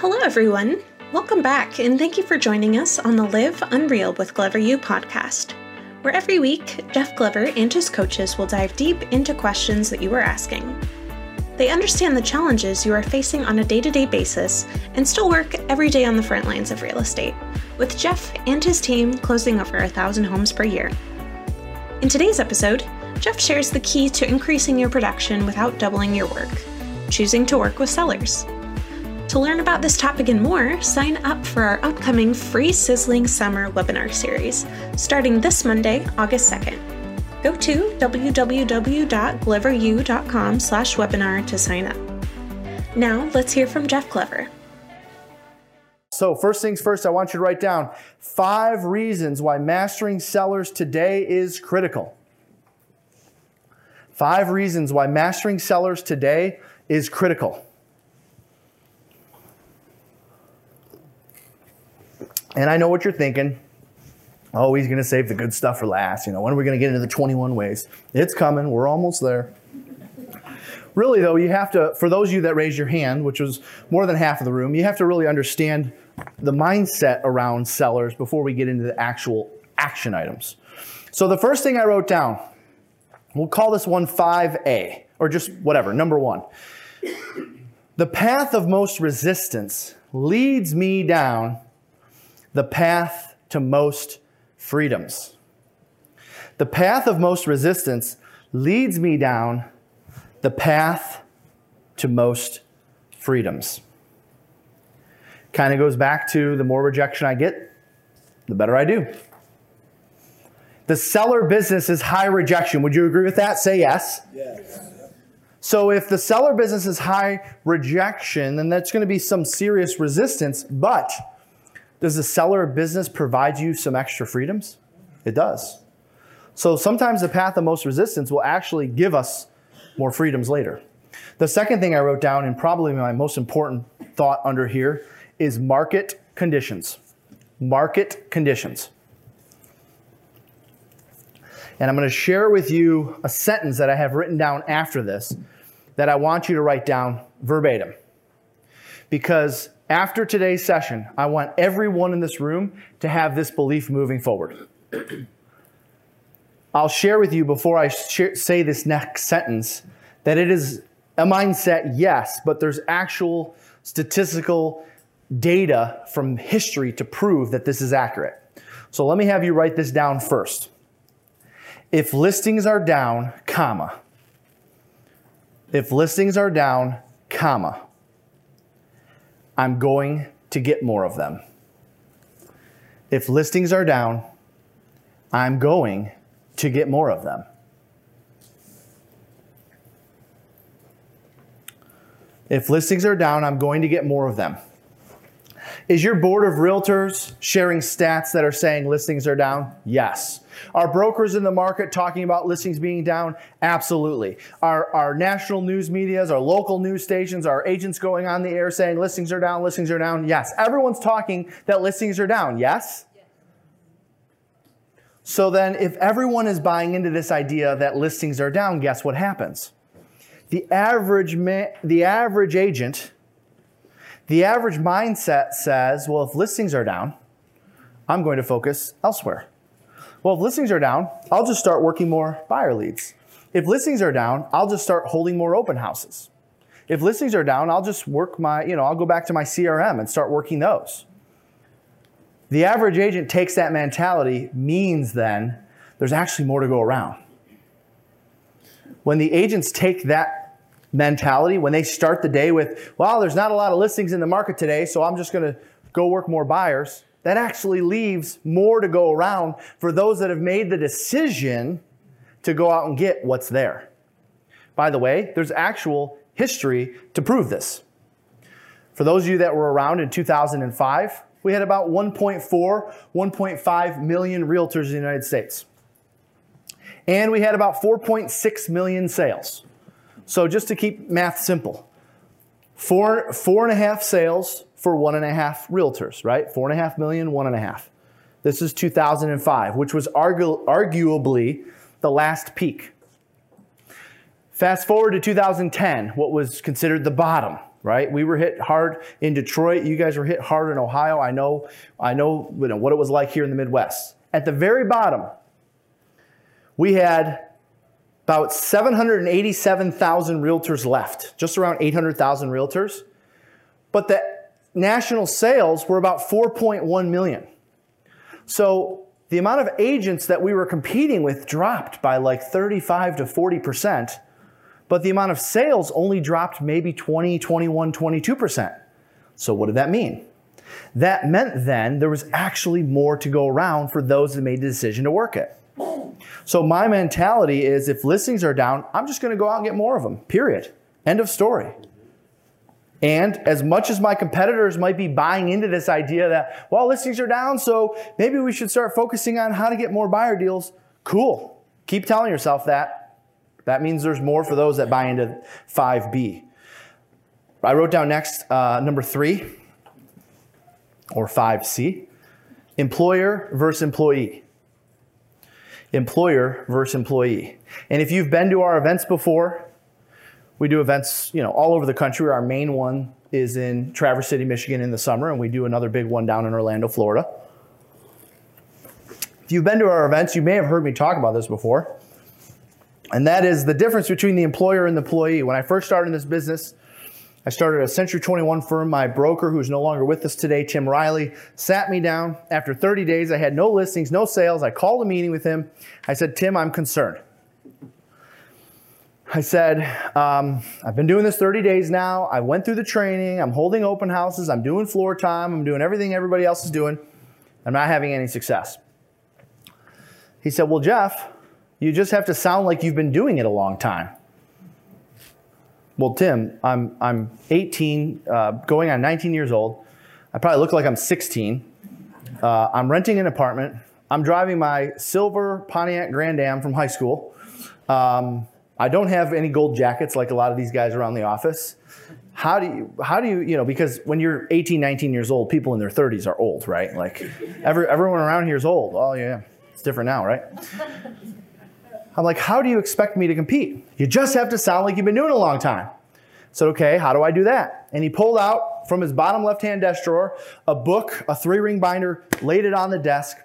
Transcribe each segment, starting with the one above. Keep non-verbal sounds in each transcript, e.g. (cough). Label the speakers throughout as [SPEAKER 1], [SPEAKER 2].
[SPEAKER 1] Hello, everyone. Welcome back, and thank you for joining us on the Live Unreal with Glover U podcast, where every week, Jeff Glover and his coaches will dive deep into questions that you are asking. They understand the challenges you are facing on a day to day basis and still work every day on the front lines of real estate, with Jeff and his team closing over a thousand homes per year. In today's episode, Jeff shares the key to increasing your production without doubling your work choosing to work with sellers. To learn about this topic and more, sign up for our upcoming free Sizzling Summer webinar series, starting this Monday, August 2nd. Go to www.gloveru.com slash webinar to sign up. Now, let's hear from Jeff Glover.
[SPEAKER 2] So, first things first, I want you to write down five reasons why mastering sellers today is critical. Five reasons why mastering sellers today is critical. And I know what you're thinking. Oh, he's going to save the good stuff for last. You know, when are we going to get into the 21 ways? It's coming. We're almost there. Really, though, you have to, for those of you that raised your hand, which was more than half of the room, you have to really understand the mindset around sellers before we get into the actual action items. So, the first thing I wrote down, we'll call this one 5A, or just whatever, number one. The path of most resistance leads me down the path to most freedoms. The path of most resistance leads me down the path to most freedoms. Kind of goes back to the more rejection I get, the better I do. The seller business is high rejection. Would you agree with that? Say yes. Yes. So if the seller business is high rejection, then that's going to be some serious resistance. But does the seller of business provide you some extra freedoms? It does. So sometimes the path of most resistance will actually give us more freedoms later. The second thing I wrote down, and probably my most important thought under here, is market conditions. Market conditions. And I'm going to share with you a sentence that I have written down after this that I want you to write down verbatim. Because after today's session, I want everyone in this room to have this belief moving forward. (clears throat) I'll share with you before I say this next sentence that it is a mindset, yes, but there's actual statistical data from history to prove that this is accurate. So let me have you write this down first. If listings are down, comma. If listings are down, comma. I'm going to get more of them. If listings are down, I'm going to get more of them. If listings are down, I'm going to get more of them. Is your board of realtors sharing stats that are saying listings are down? Yes. Are brokers in the market talking about listings being down? Absolutely. Are, our national news medias, our local news stations, our agents going on the air saying listings are down, listings are down? Yes. Everyone's talking that listings are down. Yes? So then, if everyone is buying into this idea that listings are down, guess what happens? The average, ma- the average agent the average mindset says, well, if listings are down, I'm going to focus elsewhere. Well, if listings are down, I'll just start working more buyer leads. If listings are down, I'll just start holding more open houses. If listings are down, I'll just work my, you know, I'll go back to my CRM and start working those. The average agent takes that mentality, means then there's actually more to go around. When the agents take that mentality when they start the day with, well, there's not a lot of listings in the market today, so I'm just going to go work more buyers. That actually leaves more to go around for those that have made the decision to go out and get what's there. By the way, there's actual history to prove this. For those of you that were around in 2005, we had about 1.4, 1.5 million realtors in the United States. And we had about 4.6 million sales. So just to keep math simple, four, four and a half sales for one and a half realtors, right? Four and a half million, one and a half. This is 2005, which was argu- arguably the last peak. Fast forward to 2010, what was considered the bottom, right? We were hit hard in Detroit. You guys were hit hard in Ohio. I know, I know, you know what it was like here in the Midwest. At the very bottom, we had about 787,000 realtors left, just around 800,000 realtors. But the national sales were about 4.1 million. So the amount of agents that we were competing with dropped by like 35 to 40%, but the amount of sales only dropped maybe 20, 21, 22%. So what did that mean? That meant then there was actually more to go around for those that made the decision to work it. So my mentality is if listings are down, I'm just going to go out and get more of them. Period. End of story. And as much as my competitors might be buying into this idea that, well, listings are down, so maybe we should start focusing on how to get more buyer deals, cool. Keep telling yourself that. That means there's more for those that buy into 5B. I wrote down next, uh, number three, or 5C employer versus employee. Employer versus employee. And if you've been to our events before, we do events, you know, all over the country. Our main one is in Traverse City, Michigan in the summer, and we do another big one down in Orlando, Florida. If you've been to our events, you may have heard me talk about this before. And that is the difference between the employer and the employee. When I first started in this business, I started a Century 21 firm. My broker, who's no longer with us today, Tim Riley, sat me down. After 30 days, I had no listings, no sales. I called a meeting with him. I said, Tim, I'm concerned. I said, um, I've been doing this 30 days now. I went through the training. I'm holding open houses. I'm doing floor time. I'm doing everything everybody else is doing. I'm not having any success. He said, Well, Jeff, you just have to sound like you've been doing it a long time. Well, Tim, I'm, I'm 18, uh, going on 19 years old. I probably look like I'm 16. Uh, I'm renting an apartment. I'm driving my silver Pontiac Grand Am from high school. Um, I don't have any gold jackets like a lot of these guys around the office. How do you, how do you, you know, because when you're 18, 19 years old, people in their 30s are old, right? Like every, everyone around here is old. Oh, yeah, it's different now, right? I'm like, how do you expect me to compete? You just have to sound like you've been doing it a long time. So, okay, how do I do that? And he pulled out from his bottom left hand desk drawer a book, a three ring binder, laid it on the desk,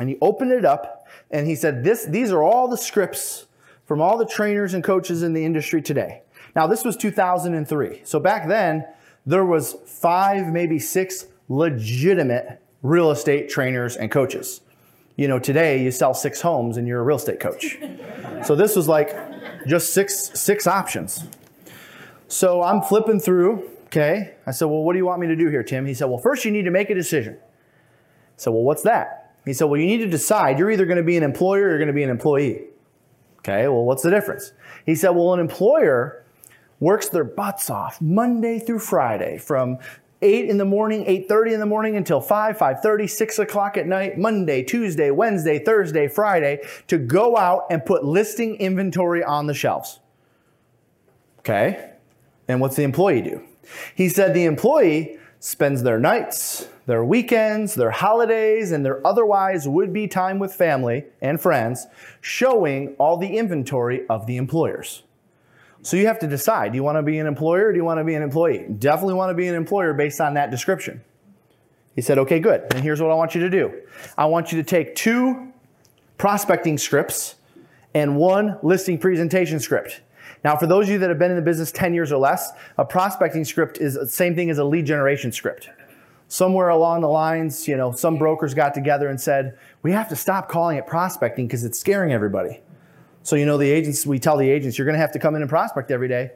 [SPEAKER 2] and he opened it up and he said, this, These are all the scripts from all the trainers and coaches in the industry today. Now, this was 2003. So back then, there was five, maybe six legitimate real estate trainers and coaches. You know, today you sell six homes and you're a real estate coach. so this was like just six six options. So I'm flipping through, okay? I said, "Well, what do you want me to do here, Tim?" He said, "Well, first you need to make a decision." I said, "Well, what's that?" He said, "Well, you need to decide. You're either going to be an employer or you're going to be an employee." Okay, well, what's the difference? He said, well, an employer works their butts off Monday through Friday from 8 in the morning, 8.30 in the morning until 5, 5.30, 6 o'clock at night, Monday, Tuesday, Wednesday, Thursday, Friday, to go out and put listing inventory on the shelves. Okay, and what's the employee do? He said the employee spends their nights, their weekends, their holidays, and their otherwise would be time with family and friends, showing all the inventory of the employers. So you have to decide do you want to be an employer or do you want to be an employee? Definitely want to be an employer based on that description. He said, okay, good. And here's what I want you to do I want you to take two prospecting scripts and one listing presentation script. Now, for those of you that have been in the business 10 years or less, a prospecting script is the same thing as a lead generation script somewhere along the lines, you know, some brokers got together and said, we have to stop calling it prospecting because it's scaring everybody. So, you know, the agents, we tell the agents, you're going to have to come in and prospect every day.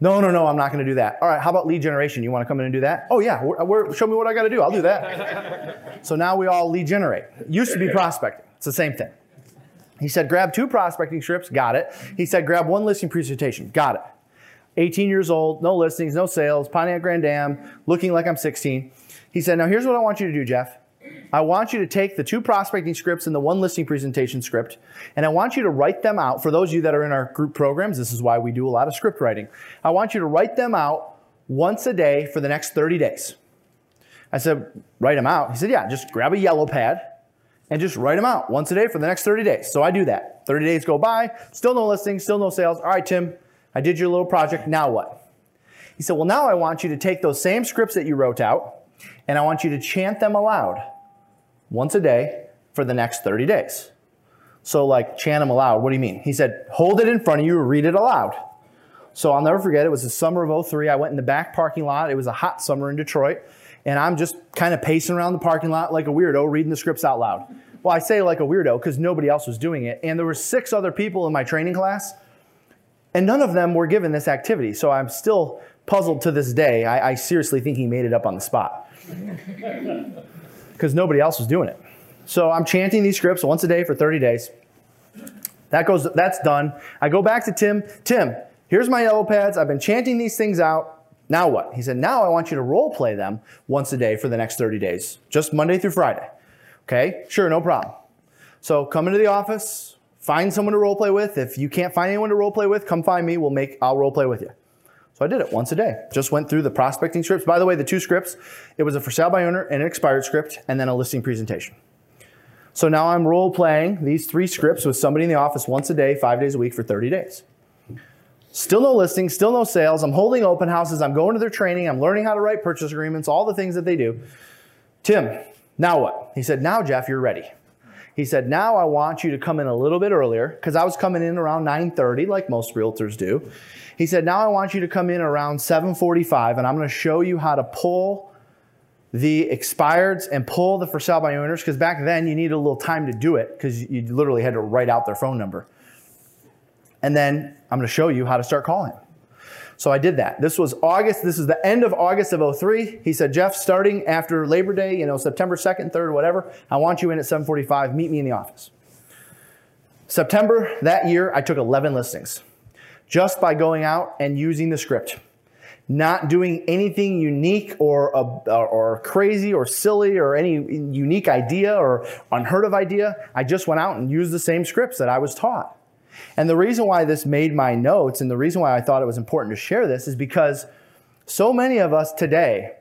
[SPEAKER 2] No, no, no, I'm not going to do that. All right, how about lead generation? You want to come in and do that? Oh, yeah, we're, we're, show me what I got to do. I'll do that. (laughs) so now we all lead generate. Used to be prospecting. It's the same thing. He said, grab two prospecting strips. Got it. He said, grab one listing presentation. Got it. 18 years old, no listings, no sales, Pontiac Grand Am, looking like I'm 16. He said, Now here's what I want you to do, Jeff. I want you to take the two prospecting scripts and the one listing presentation script, and I want you to write them out. For those of you that are in our group programs, this is why we do a lot of script writing. I want you to write them out once a day for the next 30 days. I said, Write them out. He said, Yeah, just grab a yellow pad and just write them out once a day for the next 30 days. So I do that. 30 days go by, still no listings, still no sales. All right, Tim, I did your little project. Now what? He said, Well, now I want you to take those same scripts that you wrote out and I want you to chant them aloud once a day for the next 30 days. So, like, chant them aloud. What do you mean? He said, Hold it in front of you, read it aloud. So, I'll never forget, it was the summer of 03. I went in the back parking lot. It was a hot summer in Detroit. And I'm just kind of pacing around the parking lot like a weirdo, reading the scripts out loud. Well, I say like a weirdo because nobody else was doing it. And there were six other people in my training class, and none of them were given this activity. So I'm still puzzled to this day. I, I seriously think he made it up on the spot because nobody else was doing it. So I'm chanting these scripts once a day for 30 days. That goes, that's done. I go back to Tim. Tim, here's my yellow pads. I've been chanting these things out. Now what? He said, now I want you to role play them once a day for the next 30 days, just Monday through Friday. Okay, sure, no problem. So come into the office, find someone to role play with. If you can't find anyone to role play with, come find me. We'll make, I'll role play with you. So I did it once a day. Just went through the prospecting scripts. By the way, the two scripts, it was a for sale by owner and an expired script, and then a listing presentation. So now I'm role playing these three scripts with somebody in the office once a day, five days a week for 30 days. Still no listings, still no sales. I'm holding open houses. I'm going to their training. I'm learning how to write purchase agreements, all the things that they do. Tim, now what? He said, Now, Jeff, you're ready. He said, Now I want you to come in a little bit earlier because I was coming in around 9:30, like most realtors do. He said, Now I want you to come in around 7:45, and I'm going to show you how to pull the expireds and pull the for sale by owners because back then you needed a little time to do it because you literally had to write out their phone number. And then I'm going to show you how to start calling. So I did that. This was August. This is the end of August of 03. He said, Jeff, starting after Labor Day, you know, September 2nd, 3rd, whatever, I want you in at 745. Meet me in the office. September that year, I took 11 listings just by going out and using the script. Not doing anything unique or, uh, or crazy or silly or any unique idea or unheard of idea. I just went out and used the same scripts that I was taught. And the reason why this made my notes and the reason why I thought it was important to share this is because so many of us today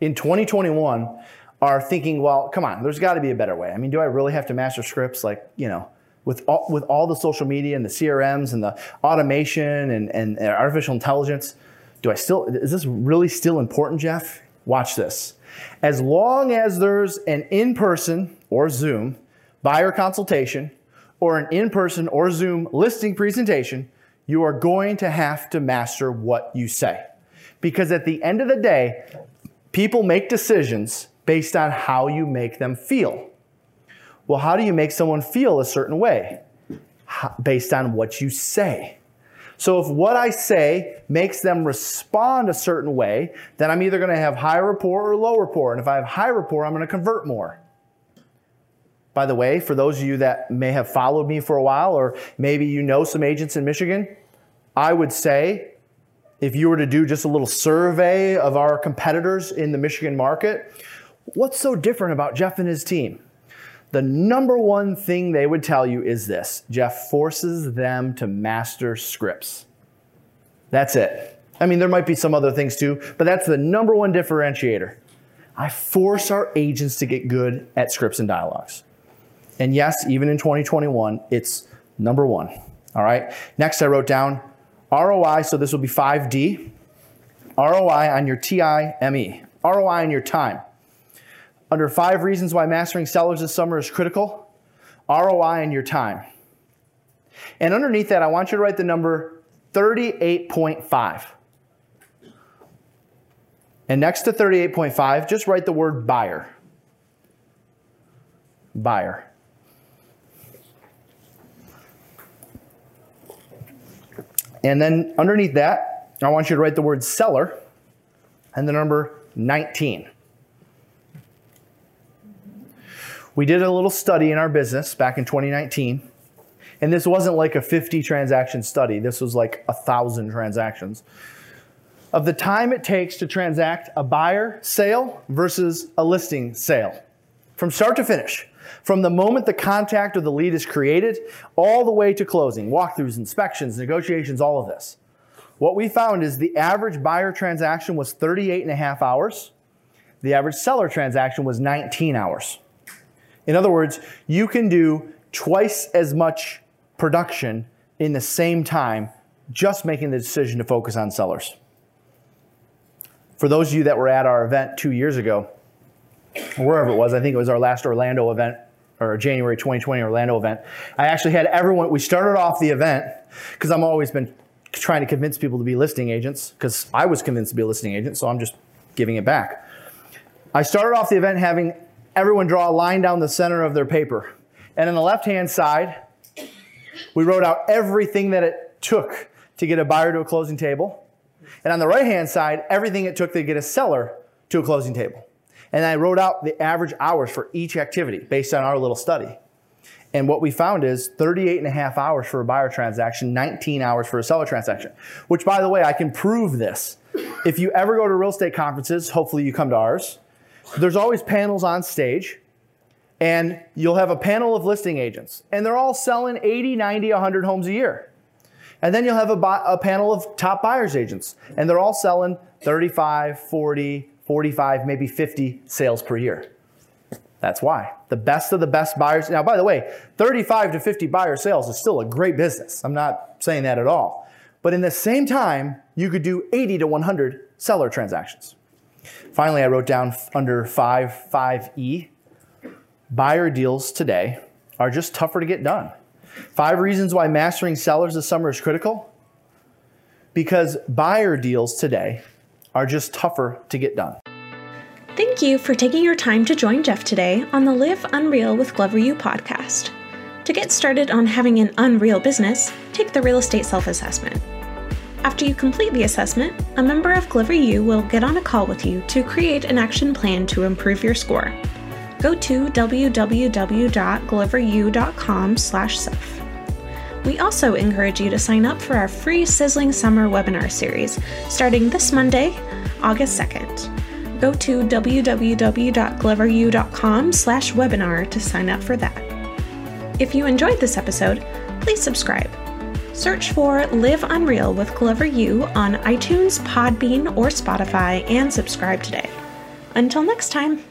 [SPEAKER 2] in 2021 are thinking, well, come on, there's got to be a better way. I mean, do I really have to master scripts like, you know, with all, with all the social media and the CRMs and the automation and, and artificial intelligence? Do I still, is this really still important, Jeff? Watch this. As long as there's an in person or Zoom buyer consultation, or an in person or Zoom listing presentation, you are going to have to master what you say. Because at the end of the day, people make decisions based on how you make them feel. Well, how do you make someone feel a certain way? Based on what you say. So if what I say makes them respond a certain way, then I'm either going to have high rapport or low rapport. And if I have high rapport, I'm going to convert more. By the way, for those of you that may have followed me for a while, or maybe you know some agents in Michigan, I would say if you were to do just a little survey of our competitors in the Michigan market, what's so different about Jeff and his team? The number one thing they would tell you is this Jeff forces them to master scripts. That's it. I mean, there might be some other things too, but that's the number one differentiator. I force our agents to get good at scripts and dialogues. And yes, even in 2021, it's number one. All right. Next, I wrote down ROI. So this will be 5D. ROI on your TIME. ROI on your time. Under five reasons why mastering sellers this summer is critical, ROI on your time. And underneath that, I want you to write the number 38.5. And next to 38.5, just write the word buyer. Buyer. And then underneath that, I want you to write the word seller and the number 19. We did a little study in our business back in 2019. And this wasn't like a 50 transaction study, this was like a thousand transactions. Of the time it takes to transact a buyer sale versus a listing sale from start to finish. From the moment the contact or the lead is created, all the way to closing, walkthroughs, inspections, negotiations, all of this. What we found is the average buyer transaction was 38 and a half hours. The average seller transaction was 19 hours. In other words, you can do twice as much production in the same time just making the decision to focus on sellers. For those of you that were at our event two years ago, wherever it was, I think it was our last Orlando event or January 2020 Orlando event. I actually had everyone, we started off the event because I'm always been trying to convince people to be listing agents because I was convinced to be a listing agent, so I'm just giving it back. I started off the event having everyone draw a line down the center of their paper. And on the left hand side, we wrote out everything that it took to get a buyer to a closing table. And on the right hand side, everything it took to get a seller to a closing table. And I wrote out the average hours for each activity based on our little study. And what we found is 38 and a half hours for a buyer transaction, 19 hours for a seller transaction. Which, by the way, I can prove this. If you ever go to real estate conferences, hopefully you come to ours, there's always panels on stage. And you'll have a panel of listing agents, and they're all selling 80, 90, 100 homes a year. And then you'll have a, a panel of top buyers agents, and they're all selling 35, 40, 45, maybe 50 sales per year. That's why. The best of the best buyers. Now, by the way, 35 to 50 buyer sales is still a great business. I'm not saying that at all. But in the same time, you could do 80 to 100 seller transactions. Finally, I wrote down under 5 5E buyer deals today are just tougher to get done. Five reasons why mastering sellers this summer is critical because buyer deals today are just tougher to get done.
[SPEAKER 1] Thank you for taking your time to join Jeff today on the Live Unreal with Glover U podcast. To get started on having an unreal business, take the real estate self assessment. After you complete the assessment, a member of Glover U will get on a call with you to create an action plan to improve your score. Go to www.gloveru.com/self. We also encourage you to sign up for our free Sizzling Summer webinar series starting this Monday, August 2nd. Go to www.gloveru.com slash webinar to sign up for that. If you enjoyed this episode, please subscribe. Search for Live Unreal with Glover U on iTunes, Podbean, or Spotify and subscribe today. Until next time.